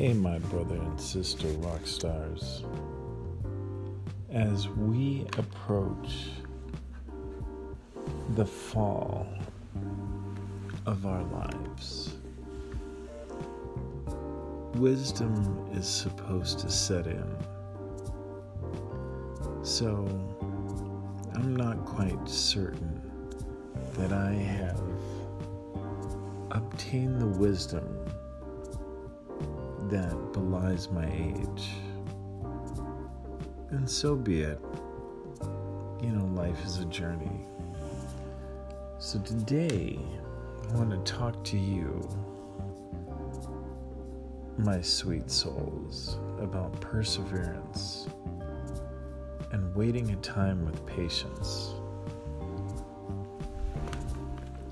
Hey, my brother and sister rock stars. As we approach the fall of our lives, wisdom is supposed to set in. So, I'm not quite certain that I have obtained the wisdom that belies my age. And so be it. You know, life is a journey. So today, I want to talk to you, my sweet souls, about perseverance and waiting a time with patience.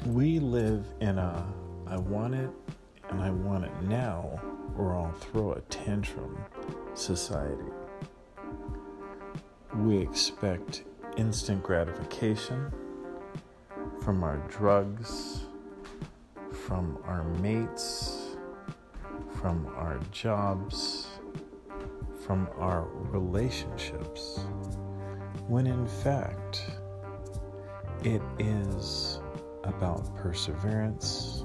We live in a I want it and I want it now or I'll throw a tantrum society. We expect instant gratification from our drugs, from our mates, from our jobs, from our relationships, when in fact it is about perseverance,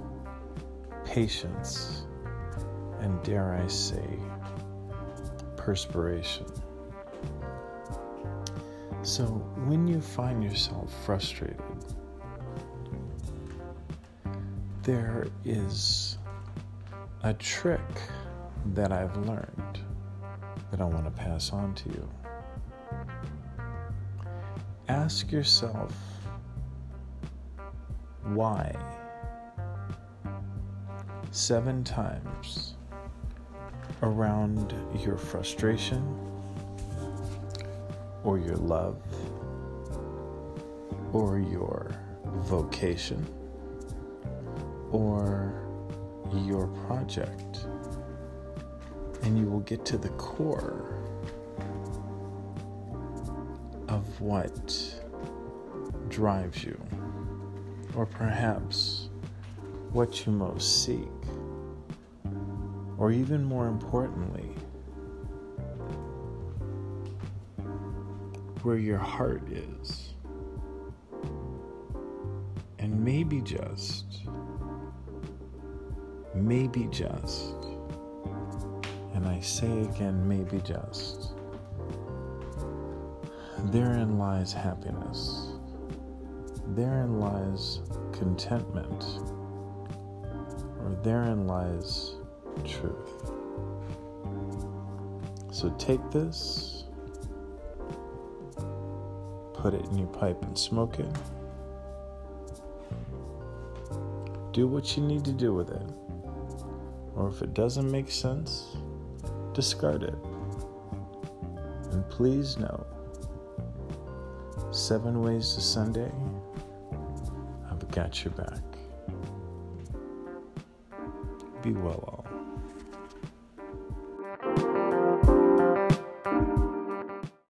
patience, and dare I say, perspiration. So when you find yourself frustrated, there is a trick that I've learned that I want to pass on to you. Ask yourself why seven times around your frustration or your love or your vocation or your project. And you will get to the core of what drives you, or perhaps what you most seek or even more importantly, where your heart is. And maybe just, maybe just, and I say again, maybe just, therein lies happiness. Therein lies contentment. Or therein lies truth. So take this, put it in your pipe and smoke it. Do what you need to do with it. Or if it doesn't make sense, discard it. And please know seven ways to Sunday, I've got your back. Be well all.